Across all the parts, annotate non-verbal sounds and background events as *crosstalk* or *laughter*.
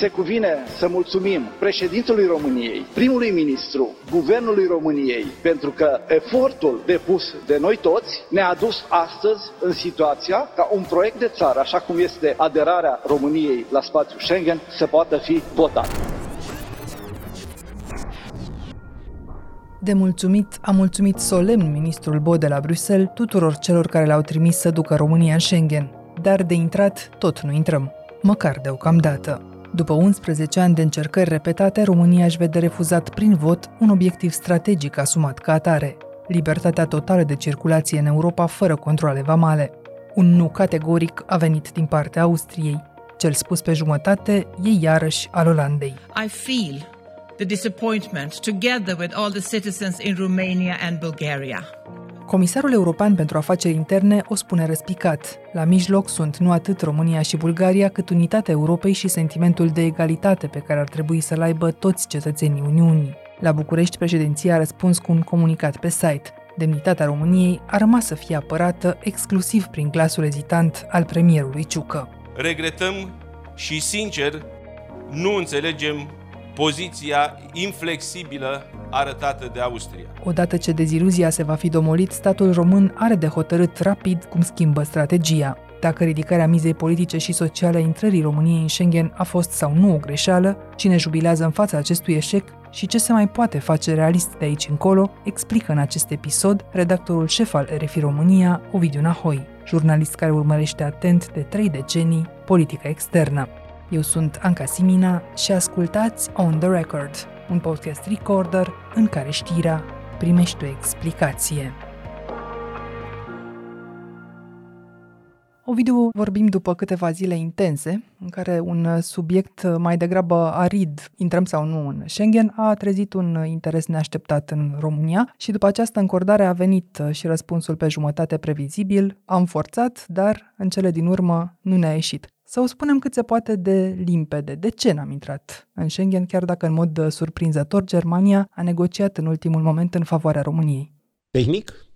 Se cuvine să mulțumim președintelui României, primului ministru, guvernului României, pentru că efortul depus de noi toți ne-a adus astăzi în situația ca un proiect de țară, așa cum este aderarea României la spațiul Schengen, să poată fi votat. De mulțumit, a mulțumit solemn ministrul Bode la Bruxelles tuturor celor care le-au trimis să ducă România în Schengen. Dar de intrat, tot nu intrăm. Măcar deocamdată. După 11 ani de încercări repetate, România își vede refuzat prin vot un obiectiv strategic asumat ca atare, libertatea totală de circulație în Europa fără controle vamale. Un nu categoric a venit din partea Austriei. Cel spus pe jumătate e iarăși al Olandei. I feel the disappointment together with all the citizens in Romania and Bulgaria. Comisarul European pentru Afaceri Interne o spune răspicat. La mijloc sunt nu atât România și Bulgaria, cât unitatea Europei și sentimentul de egalitate pe care ar trebui să-l aibă toți cetățenii Uniunii. La București, președinția a răspuns cu un comunicat pe site. Demnitatea României a rămas să fie apărată exclusiv prin glasul ezitant al premierului Ciucă. Regretăm și, sincer, nu înțelegem poziția inflexibilă arătată de Austria. Odată ce deziluzia se va fi domolit, statul român are de hotărât rapid cum schimbă strategia. Dacă ridicarea mizei politice și sociale a intrării României în Schengen a fost sau nu o greșeală, cine jubilează în fața acestui eșec și ce se mai poate face realist de aici încolo, explică în acest episod redactorul șef al RFI România, Ovidiu Nahoi, jurnalist care urmărește atent de trei decenii politica externă. Eu sunt Anca Simina și ascultați On The Record, un podcast recorder în care știrea primește o explicație. Ovidiu, vorbim după câteva zile intense, în care un subiect mai degrabă arid, intrăm sau nu în Schengen, a trezit un interes neașteptat în România și după această încordare a venit și răspunsul pe jumătate previzibil, am forțat, dar în cele din urmă nu ne-a ieșit. Să o spunem cât se poate de limpede. De ce n-am intrat în Schengen, chiar dacă în mod surprinzător Germania a negociat în ultimul moment în favoarea României? Tehnic,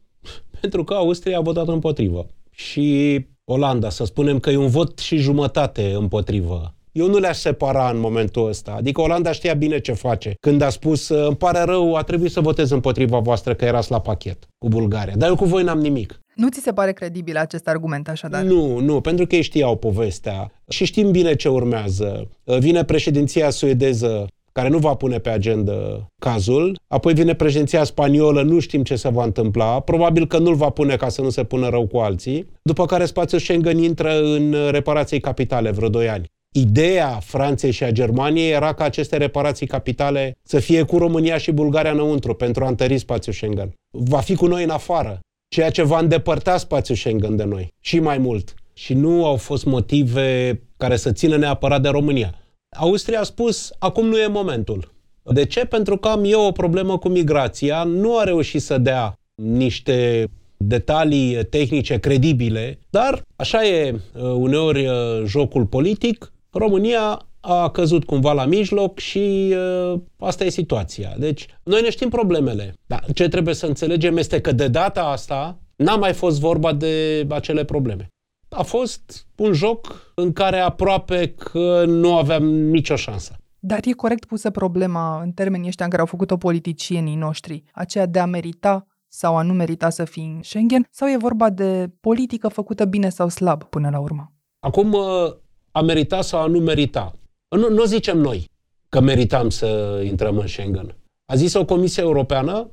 pentru că Austria a votat împotrivă. Și Olanda, să spunem că e un vot și jumătate împotrivă. Eu nu le-aș separa în momentul ăsta. Adică Olanda știa bine ce face. Când a spus, îmi pare rău, a trebuit să votez împotriva voastră că erați la pachet cu Bulgaria. Dar eu cu voi n-am nimic. Nu ți se pare credibil acest argument așadar? Nu, nu, pentru că ei știau povestea și știm bine ce urmează. Vine președinția suedeză care nu va pune pe agenda cazul, apoi vine președinția spaniolă, nu știm ce se va întâmpla, probabil că nu-l va pune ca să nu se pună rău cu alții, după care spațiul Schengen intră în reparații capitale vreo 2 ani. Ideea Franței și a Germaniei era ca aceste reparații capitale să fie cu România și Bulgaria înăuntru pentru a întări spațiul Schengen. Va fi cu noi în afară ceea ce va îndepărta spațiul Schengen de noi și mai mult. Și nu au fost motive care să țină neapărat de România. Austria a spus, acum nu e momentul. De ce? Pentru că am eu o problemă cu migrația, nu a reușit să dea niște detalii tehnice credibile, dar așa e uh, uneori uh, jocul politic. România a căzut cumva la mijloc și uh, asta e situația. Deci, noi ne știm problemele. Dar ce trebuie să înțelegem este că de data asta n-a mai fost vorba de acele probleme. A fost un joc în care aproape că nu aveam nicio șansă. Dar e corect pusă problema în termenii ăștia în care au făcut-o politicienii noștri, aceea de a merita sau a nu merita să fii în Schengen, sau e vorba de politică făcută bine sau slab până la urmă? Acum, uh, a merita sau a nu merita. Nu, nu zicem noi că meritam să intrăm în Schengen. A zis-o Comisia Europeană,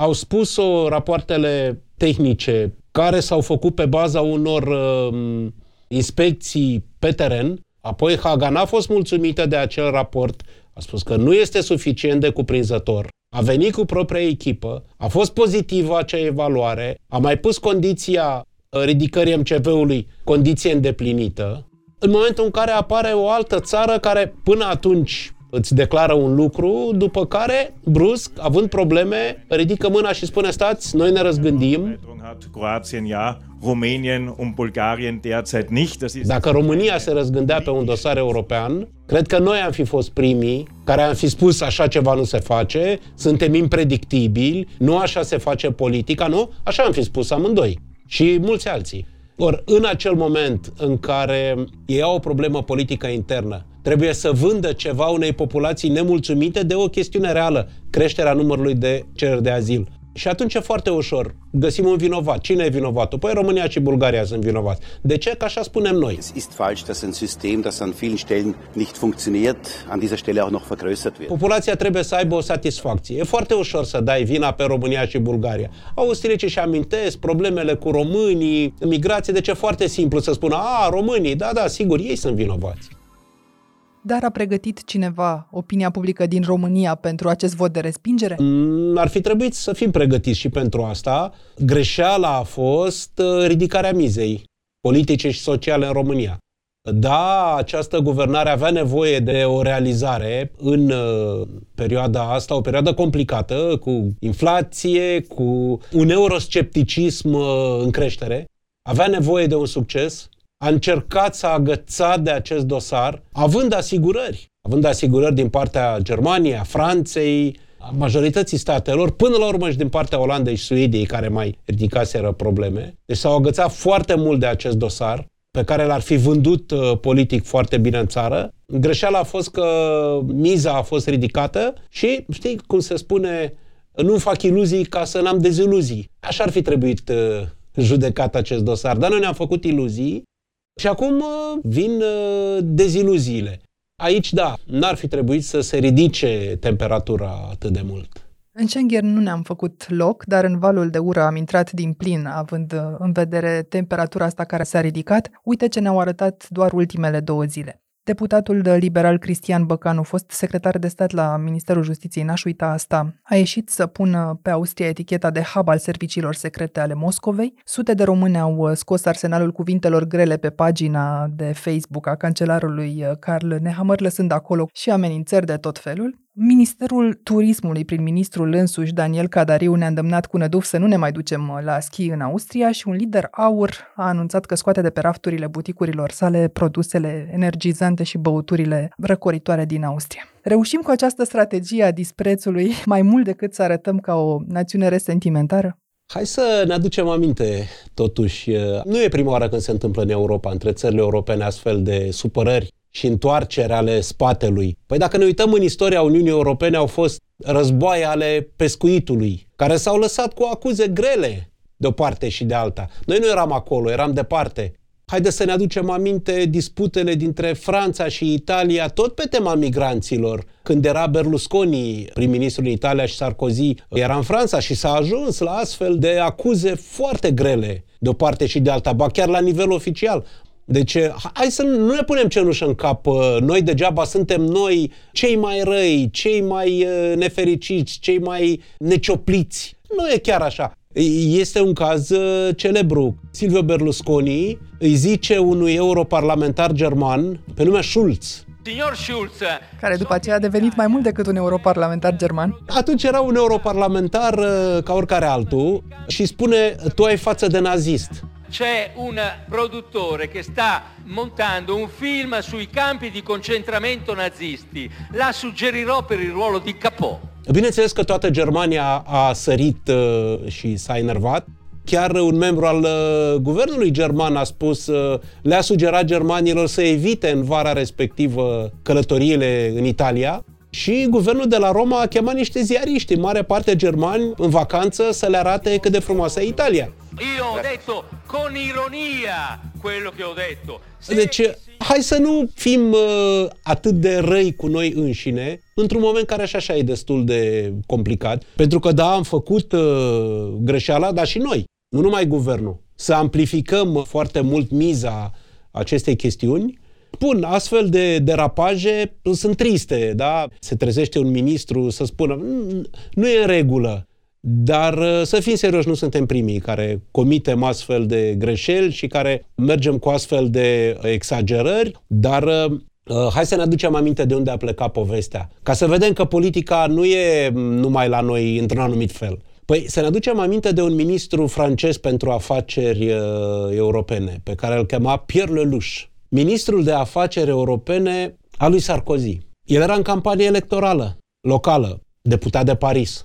au spus-o rapoartele tehnice care s-au făcut pe baza unor uh, inspecții pe teren. Apoi Haga n-a fost mulțumită de acel raport, a spus că nu este suficient de cuprinzător. A venit cu propria echipă, a fost pozitivă acea evaluare, a mai pus condiția ridicării MCV-ului, condiție îndeplinită, în momentul în care apare o altă țară care până atunci îți declară un lucru, după care, brusc, având probleme, ridică mâna și spune, stați, noi ne răzgândim. Dacă România se răzgândea pe un dosar european, cred că noi am fi fost primii care am fi spus așa ceva nu se face, suntem impredictibili, nu așa se face politica, nu? Așa am fi spus amândoi și mulți alții. Or, în acel moment în care ei au o problemă politică internă, trebuie să vândă ceva unei populații nemulțumite de o chestiune reală, creșterea numărului de cereri de azil. Și atunci e foarte ușor. Găsim un vinovat. Cine e vinovatul? Păi România și Bulgaria sunt vinovați. De ce? Că așa spunem noi. Es ist falsch, dass ein System, das an vielen Stellen nicht funktioniert, an dieser Stelle auch noch vergrößert wird. Populația trebuie să aibă o satisfacție. E foarte ușor să dai vina pe România și Bulgaria. Austriecii și amintesc problemele cu românii, migrație, deci e foarte simplu să spună, a, românii, da, da, sigur, ei sunt vinovați. Dar a pregătit cineva opinia publică din România pentru acest vot de respingere? Mm, Ar fi trebuit să fim pregătiți și pentru asta. Greșeala a fost uh, ridicarea mizei politice și sociale în România. Da, această guvernare avea nevoie de o realizare în uh, perioada asta, o perioadă complicată, cu inflație, cu un euroscepticism uh, în creștere. Avea nevoie de un succes, a încercat să agăța de acest dosar, având asigurări, având asigurări din partea Germaniei, a Franței, a majorității statelor, până la urmă și din partea Olandei și Suediei, care mai ridicaseră probleme. Deci s-au agățat foarte mult de acest dosar, pe care l-ar fi vândut uh, politic foarte bine în țară. Greșeala a fost că miza a fost ridicată și, știi cum se spune, nu fac iluzii ca să n-am deziluzii. Așa ar fi trebuit uh, judecat acest dosar. Dar noi ne-am făcut iluzii și acum uh, vin uh, deziluziile. Aici, da, n-ar fi trebuit să se ridice temperatura atât de mult. În Schengen nu ne-am făcut loc, dar în valul de ură am intrat din plin, având uh, în vedere temperatura asta care s-a ridicat. Uite ce ne-au arătat doar ultimele două zile. Deputatul liberal Cristian Băcanu, fost secretar de stat la Ministerul Justiției, n-aș uita asta, a ieșit să pună pe Austria eticheta de hub al serviciilor secrete ale Moscovei. Sute de români au scos arsenalul cuvintelor grele pe pagina de Facebook a cancelarului Karl Nehammer, lăsând acolo și amenințări de tot felul. Ministerul Turismului, prin ministrul însuși Daniel Cadariu, ne-a îndemnat cu năduf să nu ne mai ducem la schi în Austria și un lider aur a anunțat că scoate de pe rafturile buticurilor sale produsele energizante și băuturile răcoritoare din Austria. Reușim cu această strategie a disprețului mai mult decât să arătăm ca o națiune resentimentară? Hai să ne aducem aminte, totuși, nu e prima oară când se întâmplă în Europa, între țările europene, astfel de supărări și întoarcere ale spatelui. Păi dacă ne uităm în istoria Uniunii Europene, au fost războaie ale pescuitului, care s-au lăsat cu acuze grele de o parte și de alta. Noi nu eram acolo, eram departe. Haideți să ne aducem aminte disputele dintre Franța și Italia, tot pe tema migranților. Când era Berlusconi, prim-ministrul Italia și Sarkozy, era în Franța și s-a ajuns la astfel de acuze foarte grele de o parte și de alta, ba chiar la nivel oficial. Deci, hai să nu ne punem cenușă în cap. Noi degeaba suntem noi cei mai răi, cei mai nefericiți, cei mai neciopliți. Nu e chiar așa. Este un caz celebru. Silvio Berlusconi îi zice unui europarlamentar german pe nume Schulz, Signor Schulz, care după aceea a devenit mai mult decât un europarlamentar german. Atunci era un europarlamentar ca oricare altul și spune, tu ai față de nazist. C'è un produttore che sta montando un film sui campi di concentramento nazisti. La suggerirò per il ruolo di Capò. Bineînțeles că toată Germania a sărit uh, și s-a enervat. Chiar un membru al uh, guvernului german a spus, uh, le-a sugerat germanilor să evite în vara respectivă călătoriile în Italia și guvernul de la Roma a chemat niște ziariști, în mare parte germani, în vacanță, să le arate cât de frumoasă e Italia. Io ho detto con ironia quello che ho detto. Se Deci, hai să nu fim uh, atât de răi cu noi înșine, într-un moment care și așa e destul de complicat, pentru că, da, am făcut uh, greșeala, dar și noi, nu numai guvernul, să amplificăm foarte mult miza acestei chestiuni, Bun, astfel de derapaje sunt triste, da? Se trezește un ministru să spună, "Mm, nu e în regulă, dar uh, să fim serioși, nu suntem primii care comitem astfel de greșeli și care mergem cu astfel de exagerări, dar uh, uh, hai să ne aducem aminte de unde a plecat povestea, ca să vedem că politica nu e numai la noi într-un anumit fel. Păi să ne aducem aminte de un ministru francez pentru afaceri uh, europene, pe care îl chema Pierre Lelouch, ministrul de afaceri europene a lui Sarkozy. El era în campanie electorală, locală, deputat de Paris.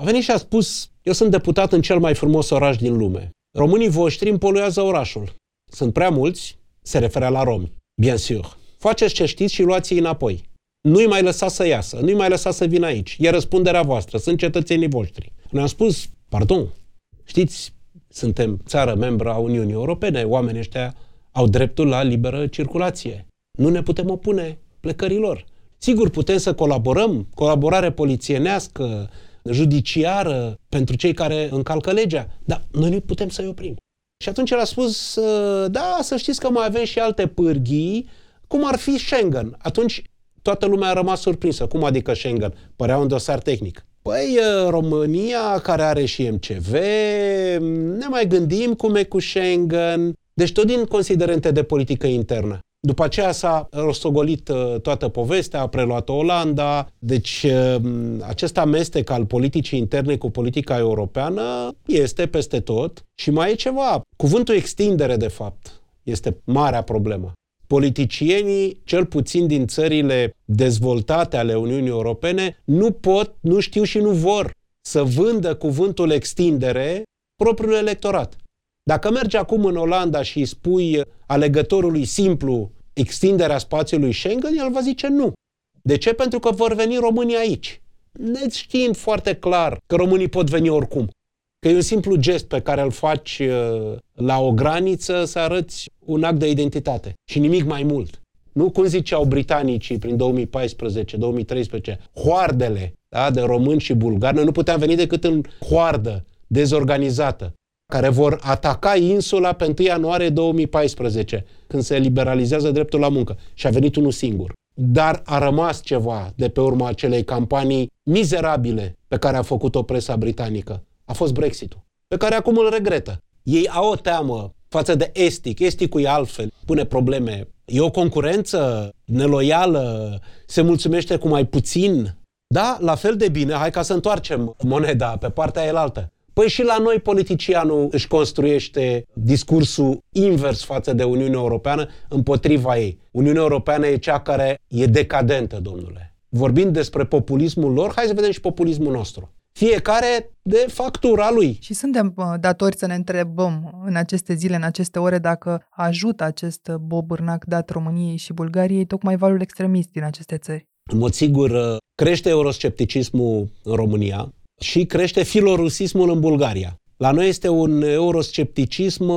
A venit și a spus, eu sunt deputat în cel mai frumos oraș din lume. Românii voștri îmi poluează orașul. Sunt prea mulți, se referea la romi, bien sûr. faceți ce știți și luați-i înapoi. Nu-i mai lăsa să iasă, nu-i mai lăsa să vină aici. E răspunderea voastră, sunt cetățenii voștri. Ne-am spus, pardon, știți, suntem țară membră a Uniunii Europene, oamenii ăștia au dreptul la liberă circulație. Nu ne putem opune plecărilor. Sigur, putem să colaborăm, colaborare polițienească, judiciară pentru cei care încalcă legea, dar noi nu putem să-i oprim. Și atunci el a spus, da, să știți că mai avem și alte pârghii, cum ar fi Schengen. Atunci toată lumea a rămas surprinsă. Cum adică Schengen? Părea un dosar tehnic. Păi, România, care are și MCV, ne mai gândim cum e cu Schengen. Deci tot din considerente de politică internă. După aceea s-a rostogolit uh, toată povestea, a preluat Olanda, deci uh, acest amestec al politicii interne cu politica europeană este peste tot și mai e ceva. Cuvântul extindere, de fapt, este marea problemă. Politicienii, cel puțin din țările dezvoltate ale Uniunii Europene, nu pot, nu știu și nu vor să vândă cuvântul extindere propriul electorat. Dacă mergi acum în Olanda și îi spui alegătorului simplu extinderea spațiului Schengen, el va zice nu. De ce? Pentru că vor veni românii aici. Ne știind foarte clar că românii pot veni oricum. Că e un simplu gest pe care îl faci uh, la o graniță să arăți un act de identitate și nimic mai mult. Nu cum ziceau britanicii prin 2014-2013, hoardele da, de români și bulgari, noi nu puteam veni decât în hoardă dezorganizată care vor ataca insula pe 1 ianuarie 2014, când se liberalizează dreptul la muncă. Și a venit unul singur. Dar a rămas ceva de pe urma acelei campanii mizerabile pe care a făcut-o presa britanică. A fost Brexitul, pe care acum îl regretă. Ei au o teamă față de estic. Esticul e altfel, pune probleme. E o concurență neloială, se mulțumește cu mai puțin. Da, la fel de bine, hai ca să întoarcem moneda pe partea elaltă. Păi și la noi politicianul își construiește discursul invers față de Uniunea Europeană împotriva ei. Uniunea Europeană e cea care e decadentă, domnule. Vorbind despre populismul lor, hai să vedem și populismul nostru. Fiecare de factura lui. Și suntem datori să ne întrebăm în aceste zile, în aceste ore, dacă ajută acest bobârnac dat României și Bulgariei tocmai valul extremist din aceste țări. În mod sigur, crește euroscepticismul în România și crește filorusismul în Bulgaria. La noi este un euroscepticism,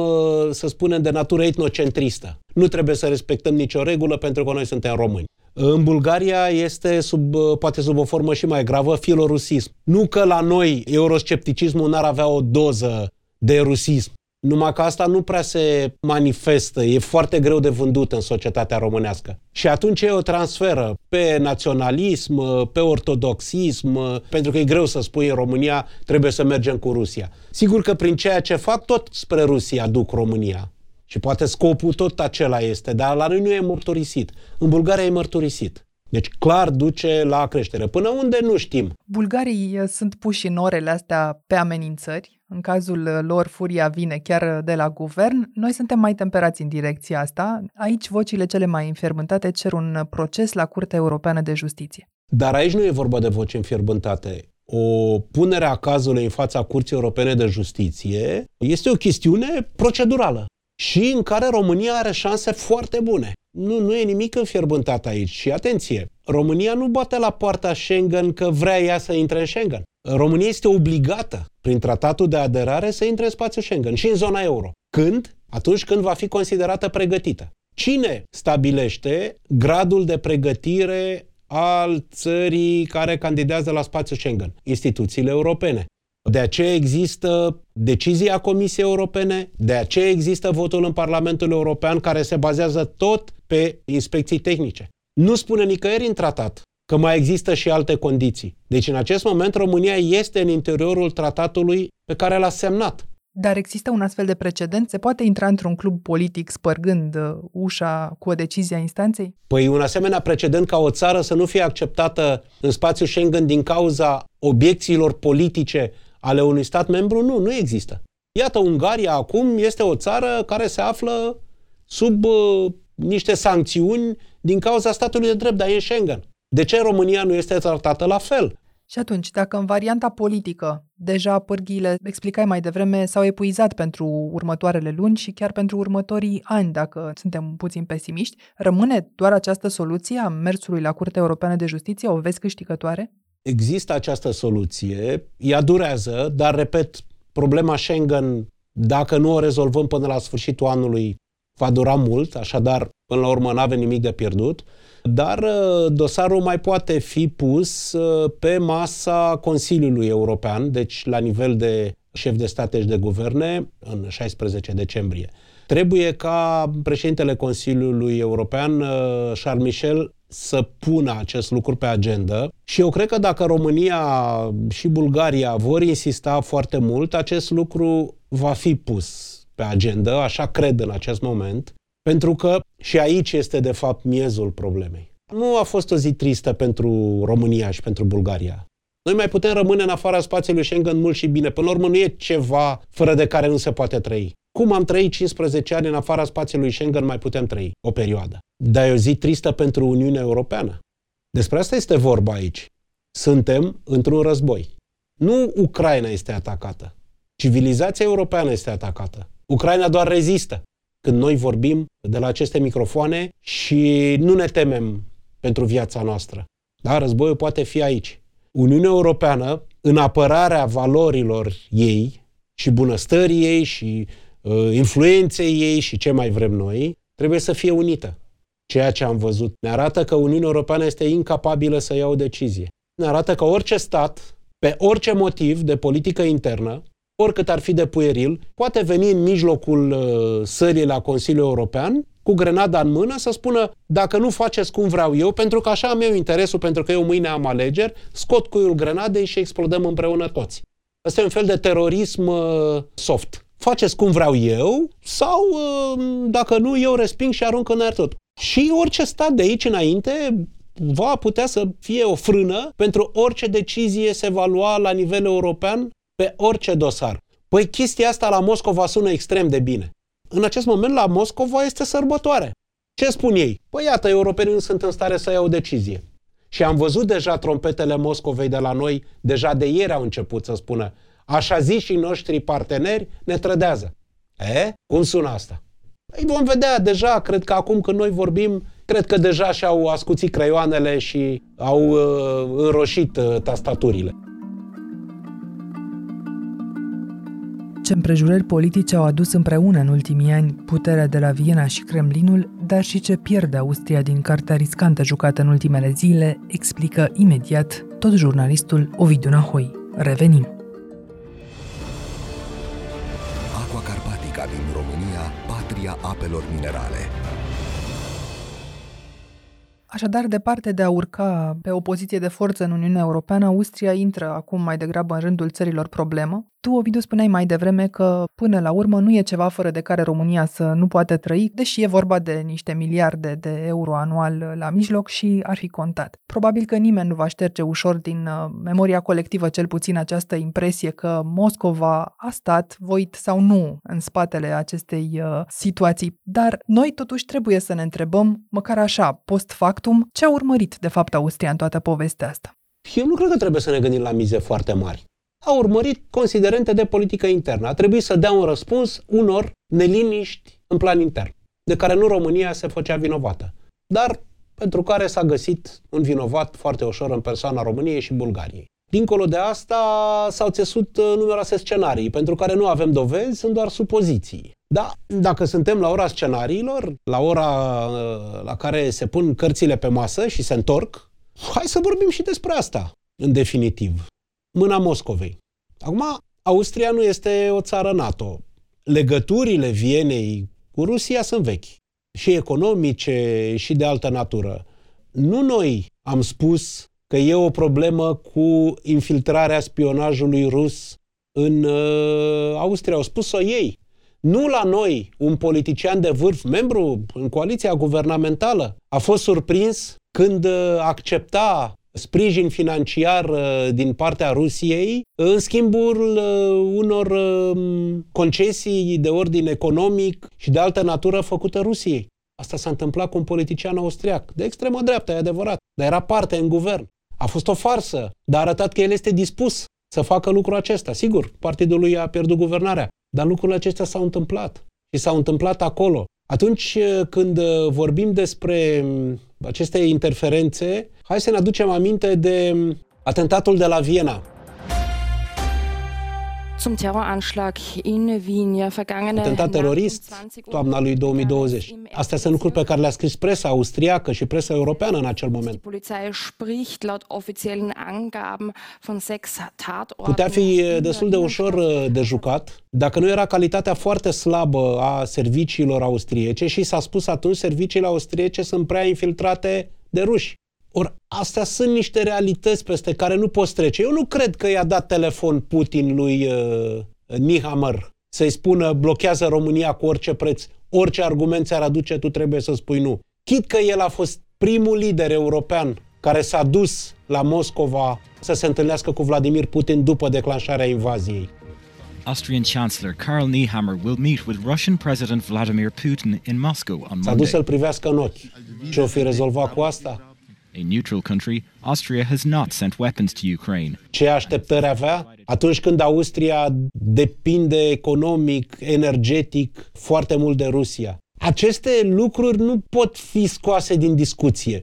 să spunem, de natură etnocentristă. Nu trebuie să respectăm nicio regulă pentru că noi suntem români. În Bulgaria este sub, poate sub o formă și mai gravă, filorusism. Nu că la noi euroscepticismul n-ar avea o doză de rusism, numai că asta nu prea se manifestă, e foarte greu de vândut în societatea românească. Și atunci e o transferă pe naționalism, pe ortodoxism, pentru că e greu să spui în România trebuie să mergem cu Rusia. Sigur că prin ceea ce fac tot spre Rusia duc România. Și poate scopul tot acela este, dar la noi nu e mărturisit. În Bulgaria e mărturisit. Deci clar duce la creștere. Până unde nu știm. Bulgarii uh, sunt puși în orele astea pe amenințări. În cazul uh, lor, furia vine chiar uh, de la guvern. Noi suntem mai temperați în direcția asta. Aici vocile cele mai înfierbântate cer un proces la Curtea Europeană de Justiție. Dar aici nu e vorba de voci înfierbântate. O punere a cazului în fața Curții Europene de Justiție este o chestiune procedurală și în care România are șanse foarte bune. Nu, nu e nimic înfierbântat aici. Și atenție, România nu bate la poarta Schengen că vrea ea să intre în Schengen. România este obligată, prin tratatul de aderare, să intre în spațiul Schengen și în zona euro. Când? Atunci când va fi considerată pregătită. Cine stabilește gradul de pregătire al țării care candidează la spațiul Schengen? Instituțiile europene. De aceea există decizia Comisiei Europene, de aceea există votul în Parlamentul European care se bazează tot pe inspecții tehnice. Nu spune nicăieri în tratat că mai există și alte condiții. Deci în acest moment România este în interiorul tratatului pe care l-a semnat. Dar există un astfel de precedent? Se poate intra într-un club politic spărgând uh, ușa cu o decizie a instanței? Păi un asemenea precedent ca o țară să nu fie acceptată în spațiul Schengen din cauza obiecțiilor politice ale unui stat membru, nu, nu există. Iată, Ungaria acum este o țară care se află sub uh, niște sancțiuni din cauza statului de drept, dar e în Schengen. De ce România nu este tratată la fel? Și atunci, dacă în varianta politică deja pârghiile, explicai mai devreme, s-au epuizat pentru următoarele luni și chiar pentru următorii ani, dacă suntem puțin pesimiști, rămâne doar această soluție a mersului la Curtea Europeană de Justiție? O vezi câștigătoare? Există această soluție, ea durează, dar, repet, problema Schengen, dacă nu o rezolvăm până la sfârșitul anului, va dura mult, așadar, până la urmă, nu avem nimic de pierdut dar uh, dosarul mai poate fi pus uh, pe masa Consiliului European, deci la nivel de șef de state și de guverne, în 16 decembrie. Trebuie ca președintele Consiliului European, uh, Charles Michel, să pună acest lucru pe agenda și eu cred că dacă România și Bulgaria vor insista foarte mult, acest lucru va fi pus pe agenda, așa cred în acest moment, pentru că și aici este, de fapt, miezul problemei. Nu a fost o zi tristă pentru România și pentru Bulgaria. Noi mai putem rămâne în afara spațiului Schengen mult și bine. Până la urmă, nu e ceva fără de care nu se poate trăi. Cum am trăit 15 ani în afara spațiului Schengen, mai putem trăi o perioadă. Dar e o zi tristă pentru Uniunea Europeană. Despre asta este vorba aici. Suntem într-un război. Nu Ucraina este atacată. Civilizația europeană este atacată. Ucraina doar rezistă când noi vorbim de la aceste microfoane și nu ne temem pentru viața noastră. Da, războiul poate fi aici. Uniunea Europeană, în apărarea valorilor ei și bunăstării ei și uh, influenței ei și ce mai vrem noi, trebuie să fie unită. Ceea ce am văzut ne arată că Uniunea Europeană este incapabilă să ia o decizie. Ne arată că orice stat, pe orice motiv de politică internă, oricât ar fi de pueril, poate veni în mijlocul uh, sării la Consiliul European cu grenada în mână să spună dacă nu faceți cum vreau eu, pentru că așa am eu interesul, pentru că eu mâine am alegeri, scot cuiul grenadei și explodăm împreună toți. Asta e un fel de terorism uh, soft. Faceți cum vreau eu sau, uh, dacă nu, eu resping și arunc în aer tot. Și orice stat de aici înainte va putea să fie o frână pentru orice decizie se va lua la nivel european pe orice dosar. Păi chestia asta la Moscova sună extrem de bine. În acest moment la Moscova este sărbătoare. Ce spun ei? Păi iată, europenii nu sunt în stare să iau o decizie. Și am văzut deja trompetele Moscovei de la noi, deja de ieri au început să spună așa zi și noștri parteneri ne trădează. E? Cum sună asta? Ei vom vedea deja, cred că acum când noi vorbim, cred că deja și-au ascuțit creioanele și au uh, înroșit uh, tastaturile. Ce împrejurări politice au adus împreună în ultimii ani puterea de la Viena și Kremlinul, dar și ce pierde Austria din cartea riscantă jucată în ultimele zile, explică imediat tot jurnalistul Ovidiu Nahoi. Revenim! Aqua Carpatica din România, patria apelor minerale. Așadar, departe de a urca pe o poziție de forță în Uniunea Europeană, Austria intră acum mai degrabă în rândul țărilor problemă. Tu, Ovidiu, spuneai mai devreme că, până la urmă, nu e ceva fără de care România să nu poate trăi, deși e vorba de niște miliarde de euro anual la mijloc și ar fi contat. Probabil că nimeni nu va șterge ușor din uh, memoria colectivă cel puțin această impresie că Moscova a stat, voit sau nu, în spatele acestei uh, situații. Dar noi totuși trebuie să ne întrebăm, măcar așa, post factum, ce a urmărit de fapt Austria în toată povestea asta. Eu nu cred că trebuie să ne gândim la mize foarte mari a urmărit considerente de politică internă. A trebuit să dea un răspuns unor neliniști în plan intern, de care nu România se făcea vinovată, dar pentru care s-a găsit un vinovat foarte ușor în persoana României și Bulgariei. Dincolo de asta s-au țesut uh, numeroase scenarii, pentru care nu avem dovezi, sunt doar supoziții. Da, dacă suntem la ora scenariilor, la ora uh, la care se pun cărțile pe masă și se întorc, hai să vorbim și despre asta, în definitiv mâna Moscovei. Acum, Austria nu este o țară NATO. Legăturile Vienei cu Rusia sunt vechi, și economice, și de altă natură. Nu noi am spus că e o problemă cu infiltrarea spionajului rus în uh, Austria. Au spus-o ei. Nu la noi, un politician de vârf, membru în coaliția guvernamentală, a fost surprins când uh, accepta sprijin financiar uh, din partea Rusiei în schimbul uh, unor um, concesii de ordin economic și de altă natură făcută Rusiei. Asta s-a întâmplat cu un politician austriac, de extremă dreaptă, e adevărat, dar era parte în guvern. A fost o farsă, dar a arătat că el este dispus să facă lucrul acesta. Sigur, partidul lui a pierdut guvernarea, dar lucrurile acestea s-au întâmplat. Și s-au întâmplat acolo. Atunci când vorbim despre aceste interferențe, hai să ne aducem aminte de atentatul de la Viena, zum Terroranschlag in Wien, ja, vergangene Atentat terorist toamna lui 2020. Astea sunt lucruri pe care le-a scris presa austriacă și presa europeană în acel moment. Polizei spricht laut offiziellen Angaben von sechs Tatorten. Putea fi destul de ușor de jucat dacă nu era calitatea foarte slabă a serviciilor austriece și s-a spus atunci serviciile austriece sunt prea infiltrate de ruși. Ori astea sunt niște realități peste care nu poți trece. Eu nu cred că i-a dat telefon Putin lui uh, Nihamăr să-i spună blochează România cu orice preț, orice argument ți-ar aduce, tu trebuie să spui nu. Chit că el a fost primul lider european care s-a dus la Moscova să se întâlnească cu Vladimir Putin după declanșarea invaziei. Austrian Chancellor Karl Nehammer will meet with Russian President Vladimir Putin in Moscow on Monday. S-a dus să-l privească în ochi. Ce o fi rezolvat cu asta? A neutral country, Austria has not sent weapons to Ukraine. Ce așteptări avea? Atunci când Austria depinde economic, energetic foarte mult de Rusia. Aceste lucruri nu pot fi scoase din discuție.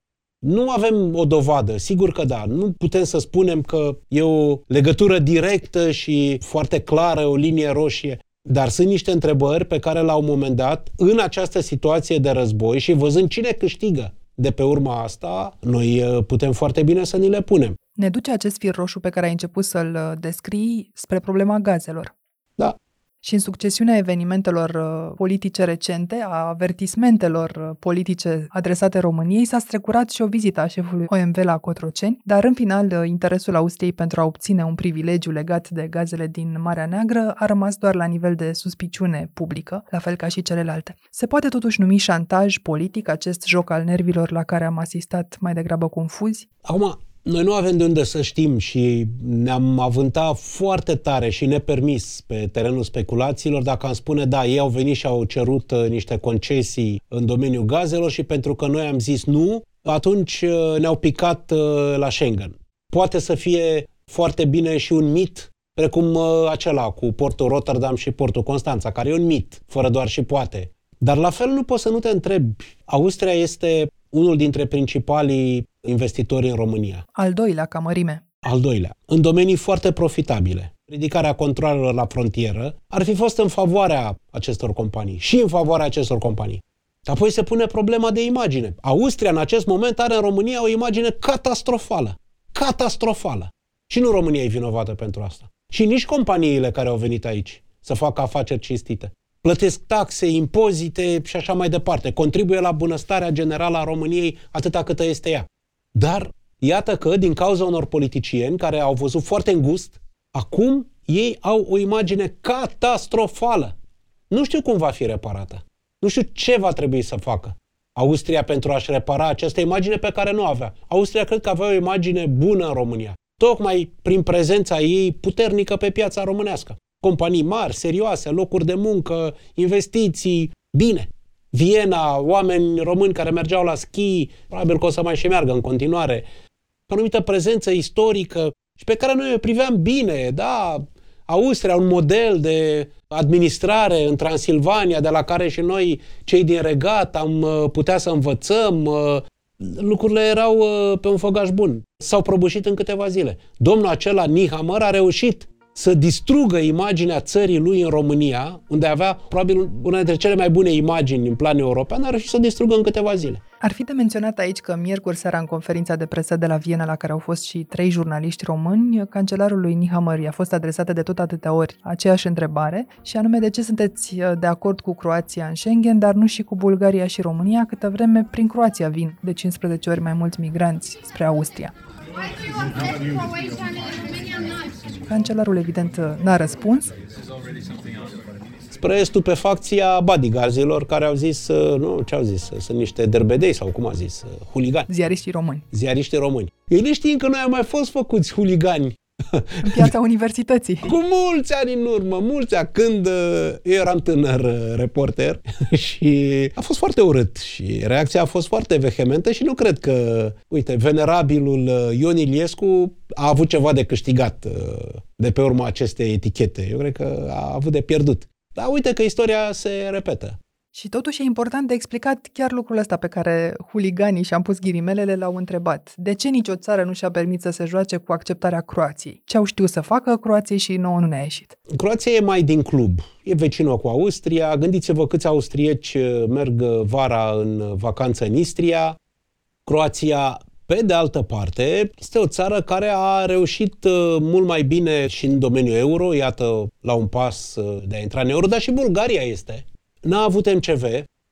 Nu avem o dovadă, sigur că da. Nu putem să spunem că e o legătură directă și foarte clară, o linie roșie. Dar sunt niște întrebări pe care la un moment dat, în această situație de război și văzând cine câștigă de pe urma asta, noi uh, putem foarte bine să ni le punem. Ne duce acest fir roșu pe care ai început să-l uh, descrii spre problema gazelor. Da. Și în succesiunea evenimentelor uh, politice recente, a avertismentelor uh, politice adresate României, s-a strecurat și o vizită a șefului OMV la Cotroceni, dar în final uh, interesul Austriei pentru a obține un privilegiu legat de gazele din Marea Neagră a rămas doar la nivel de suspiciune publică, la fel ca și celelalte. Se poate totuși numi șantaj politic acest joc al nervilor la care am asistat mai degrabă confuzi? Acum, noi nu avem de unde să știm și ne-am avântat foarte tare și nepermis pe terenul speculațiilor dacă am spune, da, ei au venit și au cerut uh, niște concesii în domeniul gazelor și pentru că noi am zis nu, atunci uh, ne-au picat uh, la Schengen. Poate să fie foarte bine și un mit, precum acela cu portul Rotterdam și portul Constanța, care e un mit, fără doar și poate. Dar la fel nu poți să nu te întrebi. Austria este unul dintre principalii investitori în România. Al doilea ca mărime. Al doilea. În domenii foarte profitabile. Ridicarea controlelor la frontieră ar fi fost în favoarea acestor companii și în favoarea acestor companii. Apoi se pune problema de imagine. Austria în acest moment are în România o imagine catastrofală. Catastrofală. Și nu România e vinovată pentru asta. Și nici companiile care au venit aici să facă afaceri cinstite plătesc taxe, impozite și așa mai departe. Contribuie la bunăstarea generală a României atâta cât este ea. Dar iată că, din cauza unor politicieni care au văzut foarte îngust, acum ei au o imagine catastrofală. Nu știu cum va fi reparată. Nu știu ce va trebui să facă. Austria pentru a-și repara această imagine pe care nu avea. Austria cred că avea o imagine bună în România, tocmai prin prezența ei puternică pe piața românească companii mari, serioase, locuri de muncă, investiții, bine. Viena, oameni români care mergeau la schi, probabil că o să mai și meargă în continuare. O anumită prezență istorică și pe care noi o priveam bine, da, Austria, un model de administrare în Transilvania, de la care și noi, cei din regat, am uh, putea să învățăm. Uh, lucrurile erau uh, pe un făgaș bun. S-au prăbușit în câteva zile. Domnul acela, Nihamăr, a reușit să distrugă imaginea țării lui în România, unde avea probabil una dintre cele mai bune imagini în plan european, a reușit să distrugă în câteva zile. Ar fi de menționat aici că miercuri seara în conferința de presă de la Viena, la care au fost și trei jurnaliști români, cancelarul lui Nihamăr i-a fost adresată de tot atâtea ori aceeași întrebare, și anume de ce sunteți uh, de acord cu Croația în Schengen, dar nu și cu Bulgaria și România, câtă vreme prin Croația vin de 15 ori mai mulți migranți spre Austria. Cancelarul, evident, n-a răspuns. Spre stupefacția bodyguardilor care au zis, uh, nu, ce au zis, uh, sunt niște derbedei sau cum a zis, uh, huligani. Ziariștii români. Ziariștii români. Ei știind că noi am mai fost făcuți huligani În piața universității. Cu mulți ani în urmă, mulți ani, când uh, eu eram tânăr uh, reporter *laughs* și a fost foarte urât și reacția a fost foarte vehementă și nu cred că, uite, venerabilul uh, Ion Iliescu a avut ceva de câștigat de pe urma acestei etichete. Eu cred că a avut de pierdut. Dar uite că istoria se repetă. Și totuși e important de explicat chiar lucrul ăsta pe care huliganii și-am pus ghirimelele l-au întrebat. De ce nicio țară nu și-a permis să se joace cu acceptarea Croației? Ce au știut să facă Croației și nouă nu ne-a ieșit? Croația e mai din club. E vecină cu Austria. Gândiți-vă câți austrieci uh, merg uh, vara în vacanță în Istria. Croația pe de altă parte, este o țară care a reușit uh, mult mai bine și în domeniul euro, iată, la un pas de a intra în euro, dar și Bulgaria este n-a avut MCV,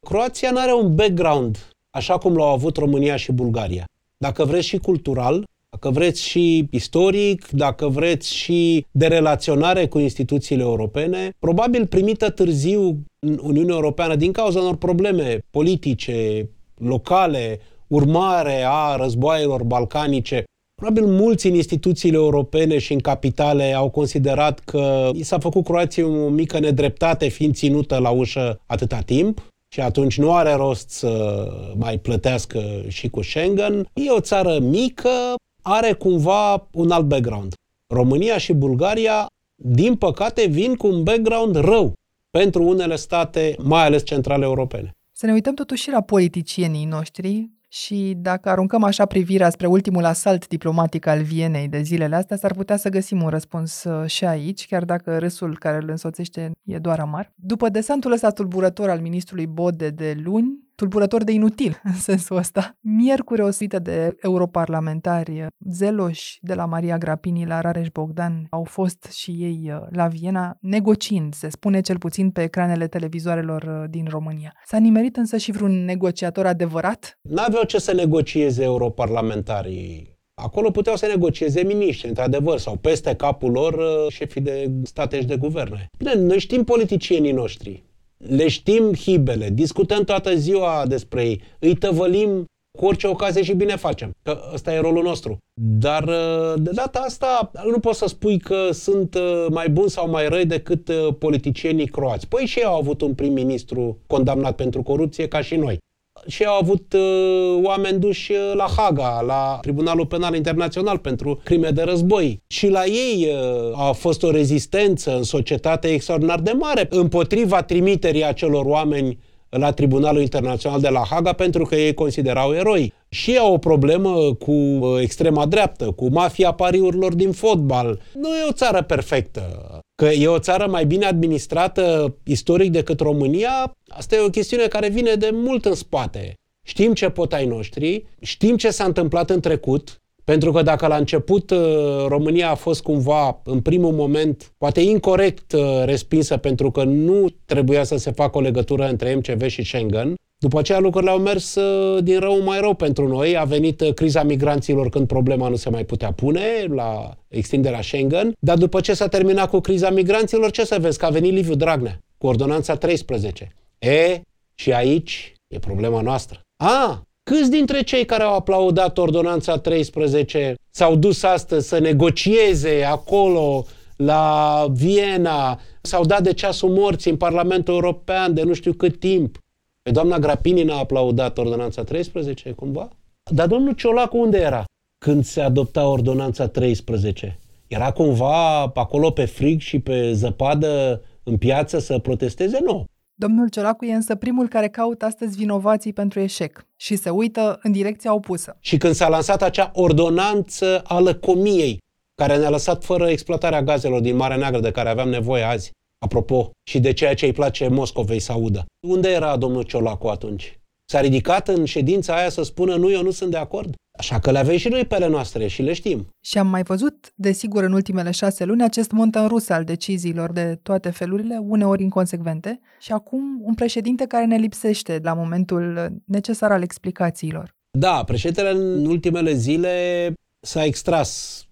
Croația nu are un background așa cum l-au avut România și Bulgaria. Dacă vreți și cultural, dacă vreți și istoric, dacă vreți și de relaționare cu instituțiile europene, probabil primită târziu în Uniunea Europeană din cauza unor probleme politice, locale, urmare a războaielor balcanice, Probabil mulți în instituțiile europene și în capitale au considerat că i s-a făcut Croației o mică nedreptate fiind ținută la ușă atâta timp și atunci nu are rost să mai plătească și cu Schengen. E o țară mică, are cumva un alt background. România și Bulgaria, din păcate, vin cu un background rău pentru unele state, mai ales centrale europene. Să ne uităm totuși și la politicienii noștri, și dacă aruncăm așa privirea spre ultimul asalt diplomatic al Vienei de zilele astea, s-ar putea să găsim un răspuns uh, și aici, chiar dacă râsul care îl însoțește e doar amar. După desantul ăsta tulburător al ministrului Bode de luni, tulburător de inutil în sensul ăsta. Miercuri o suită de europarlamentari zeloși de la Maria Grapini la Rareș Bogdan au fost și ei uh, la Viena negociind, se spune cel puțin pe ecranele televizoarelor uh, din România. S-a nimerit însă și vreun negociator adevărat? N-aveau ce să negocieze europarlamentarii Acolo puteau să negocieze miniștri, într-adevăr, sau peste capul lor uh, șefii de state și de guverne. Bine, noi știm politicienii noștri le știm hibele, discutăm toată ziua despre ei, îi tăvălim cu orice ocazie și bine facem, că ăsta e rolul nostru. Dar uh, de data asta nu poți să spui că sunt uh, mai buni sau mai răi decât uh, politicienii croați. Păi și ei au avut un prim-ministru condamnat pentru corupție ca și noi și au avut uh, oameni duși uh, la Haga, la Tribunalul Penal Internațional pentru crime de război. Și la ei uh, a fost o rezistență în societate extraordinar de mare împotriva trimiterii acelor oameni la Tribunalul Internațional de la Haga pentru că ei considerau eroi. Și au o problemă cu uh, extrema dreaptă, cu mafia pariurilor din fotbal. Nu e o țară perfectă. Că e o țară mai bine administrată istoric decât România, asta e o chestiune care vine de mult în spate. Știm ce pot ai noștri, știm ce s-a întâmplat în trecut, pentru că dacă la început uh, România a fost cumva, în primul moment, poate incorrect uh, respinsă pentru că nu trebuia să se facă o legătură între MCV și Schengen, după aceea lucrurile au mers uh, din rău mai rău pentru noi. A venit criza migranților când problema nu se mai putea pune la extinderea Schengen. Dar după ce s-a terminat cu criza migranților, ce să vezi? Că a venit Liviu Dragnea cu ordonanța 13. E, și aici e problema noastră. A, Câți dintre cei care au aplaudat ordonanța 13 s-au dus astăzi să negocieze acolo la Viena, s-au dat de ceasul morții în Parlamentul European de nu știu cât timp? Pe doamna Grapini n-a aplaudat ordonanța 13 cumva? Dar domnul Ciolacu unde era când se adopta ordonanța 13? Era cumva acolo pe frig și pe zăpadă în piață să protesteze? Nu. Domnul Ciolacu e însă primul care caută astăzi vinovații pentru eșec și se uită în direcția opusă. Și când s-a lansat acea ordonanță a lăcomiei, care ne-a lăsat fără exploatarea gazelor din Marea Neagră de care aveam nevoie azi, apropo, și de ceea ce îi place Moscovei să audă. Unde era domnul Ciolacu atunci? S-a ridicat în ședința aia să spună nu, eu nu sunt de acord? Așa că le avem și noi pe ale noastre și le știm. Și am mai văzut, desigur, în ultimele șase luni, acest montan rus al deciziilor de toate felurile, uneori inconsecvente, și acum un președinte care ne lipsește la momentul necesar al explicațiilor. Da, președintele în ultimele zile s-a extras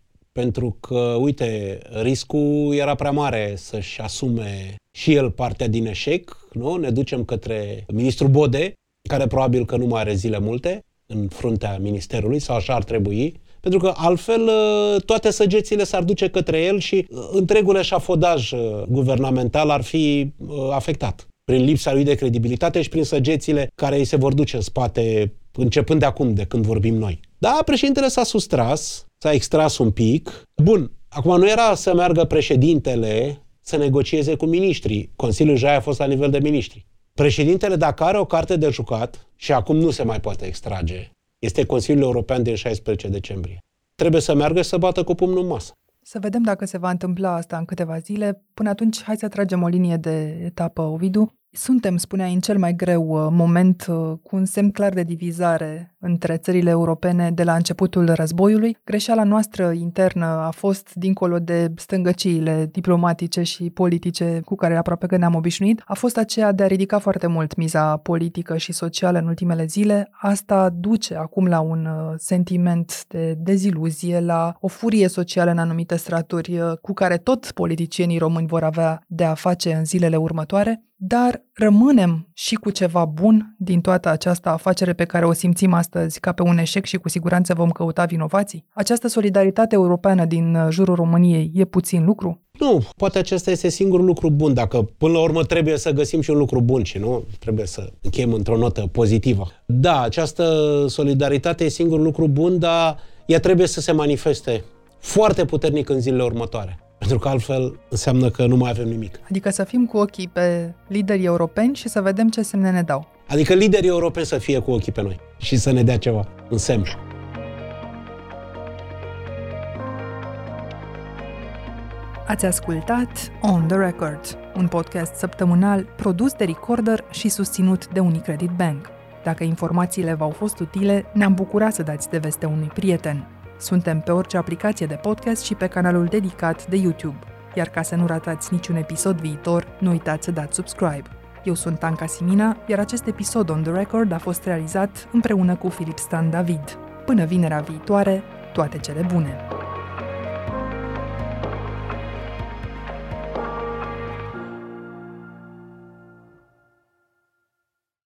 pentru că, uite, riscul era prea mare să-și asume și el partea din eșec, nu? Ne ducem către ministrul Bode, care probabil că nu mai are zile multe, în fruntea ministerului, sau așa ar trebui, pentru că altfel uh, toate săgețile s-ar duce către el și uh, întregul eșafodaj guvernamental ar fi afectat prin lipsa lui de credibilitate și prin săgețile care îi se vor duce în spate începând de acum, de când vorbim noi. Da, președintele s-a sustras, s-a extras un pic. Bun, acum nu era să meargă președintele să negocieze cu miniștrii. Consiliul Jai a fost la nivel de miniștri. Președintele, dacă are o carte de jucat, și acum nu se mai poate extrage, este Consiliul European din 16 decembrie. Trebuie să meargă și să bată cu pumnul în masă. Să vedem dacă se va întâmpla asta în câteva zile. Până atunci, hai să tragem o linie de etapă, Ovidu. Suntem, spuneai, în cel mai greu uh, moment uh, cu un semn clar de divizare între țările europene de la începutul războiului. Greșeala noastră internă a fost, dincolo de stângăciile diplomatice și politice cu care aproape că ne-am obișnuit, a fost aceea de a ridica foarte mult miza politică și socială în ultimele zile. Asta duce acum la un uh, sentiment de deziluzie, la o furie socială în anumite straturi cu care tot politicienii români vor avea de a face în zilele următoare dar rămânem și cu ceva bun din toată această afacere pe care o simțim astăzi ca pe un eșec și cu siguranță vom căuta vinovații? Această solidaritate europeană din uh, jurul României e puțin lucru? Nu, poate acesta este singurul lucru bun, dacă până la urmă trebuie să găsim și un lucru bun și nu trebuie să încheiem într-o notă pozitivă. Da, această solidaritate e singurul lucru bun, dar ea trebuie să se manifeste foarte puternic în zilele următoare. Pentru că altfel înseamnă că nu mai avem nimic. Adică să fim cu ochii pe liderii europeni și să vedem ce semne ne dau. Adică liderii europeni să fie cu ochii pe noi și să ne dea ceva în semn. Ați ascultat On The Record, un podcast săptămânal produs de Recorder și susținut de Unicredit Bank. Dacă informațiile v-au fost utile, ne-am bucurat să dați de veste unui prieten. Suntem pe orice aplicație de podcast și pe canalul dedicat de YouTube. Iar ca să nu ratați niciun episod viitor, nu uitați să dați subscribe. Eu sunt Anca Simina, iar acest episod On The Record a fost realizat împreună cu Filip Stan David. Până vinerea viitoare, toate cele bune!